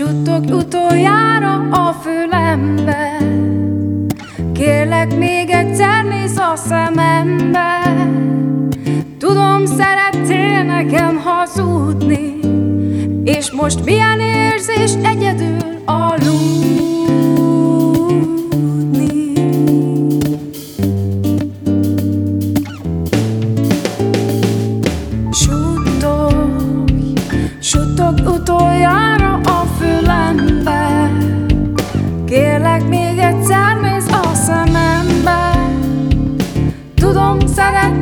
Suttog utoljára a fülembe. Kérlek még egyszer néz a szemembe. Tudom szerettél nekem hazudni És most milyen érzés egyedül aludni?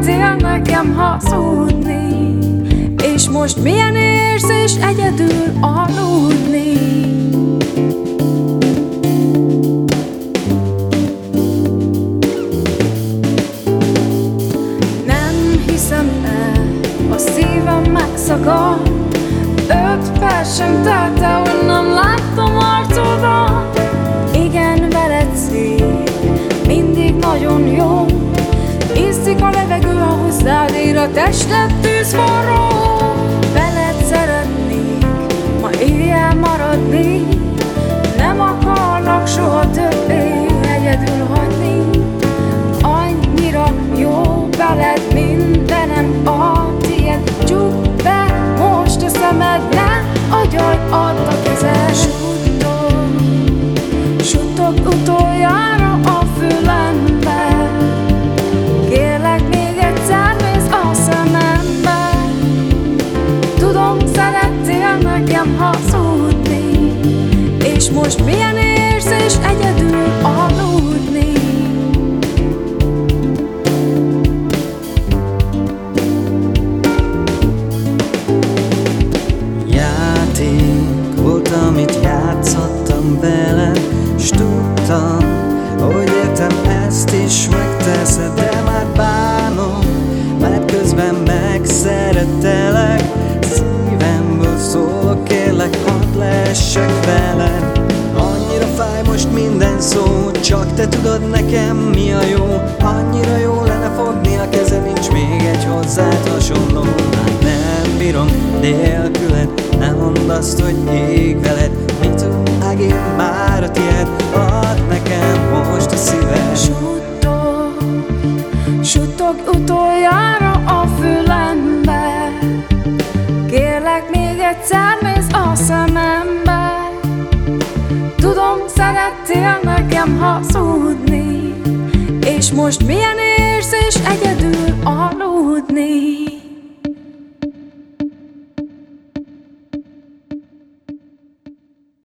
Szerettél nekem hazudni És most milyen érzés egyedül aludni? Nem hiszem el, a szívem megszakad. Öt perc sem telt el, hogy nem láttam arcodat tested tűz forró most milyen érzés egyedül aludni? Játék volt, amit játszottam vele S tudtam, hogy értem ezt is megteszed De már bánom, mert közben megszerettelek Szívemből szólok, kérlek, hadd leessek veled fáj most minden szó Csak te tudod nekem mi a jó. Annyira jó lenne fogni a kezed Nincs még egy hozzád hasonló. Hát nem bírom nélküled Nem mondd azt, hogy ég veled. Mit vág már a tiéd Add nekem most a szíved. Suttog, suttog utoljára a fülembe. Kérlek még egyszer nézz nekem hazudni. És most milyen érzés egyedül aludni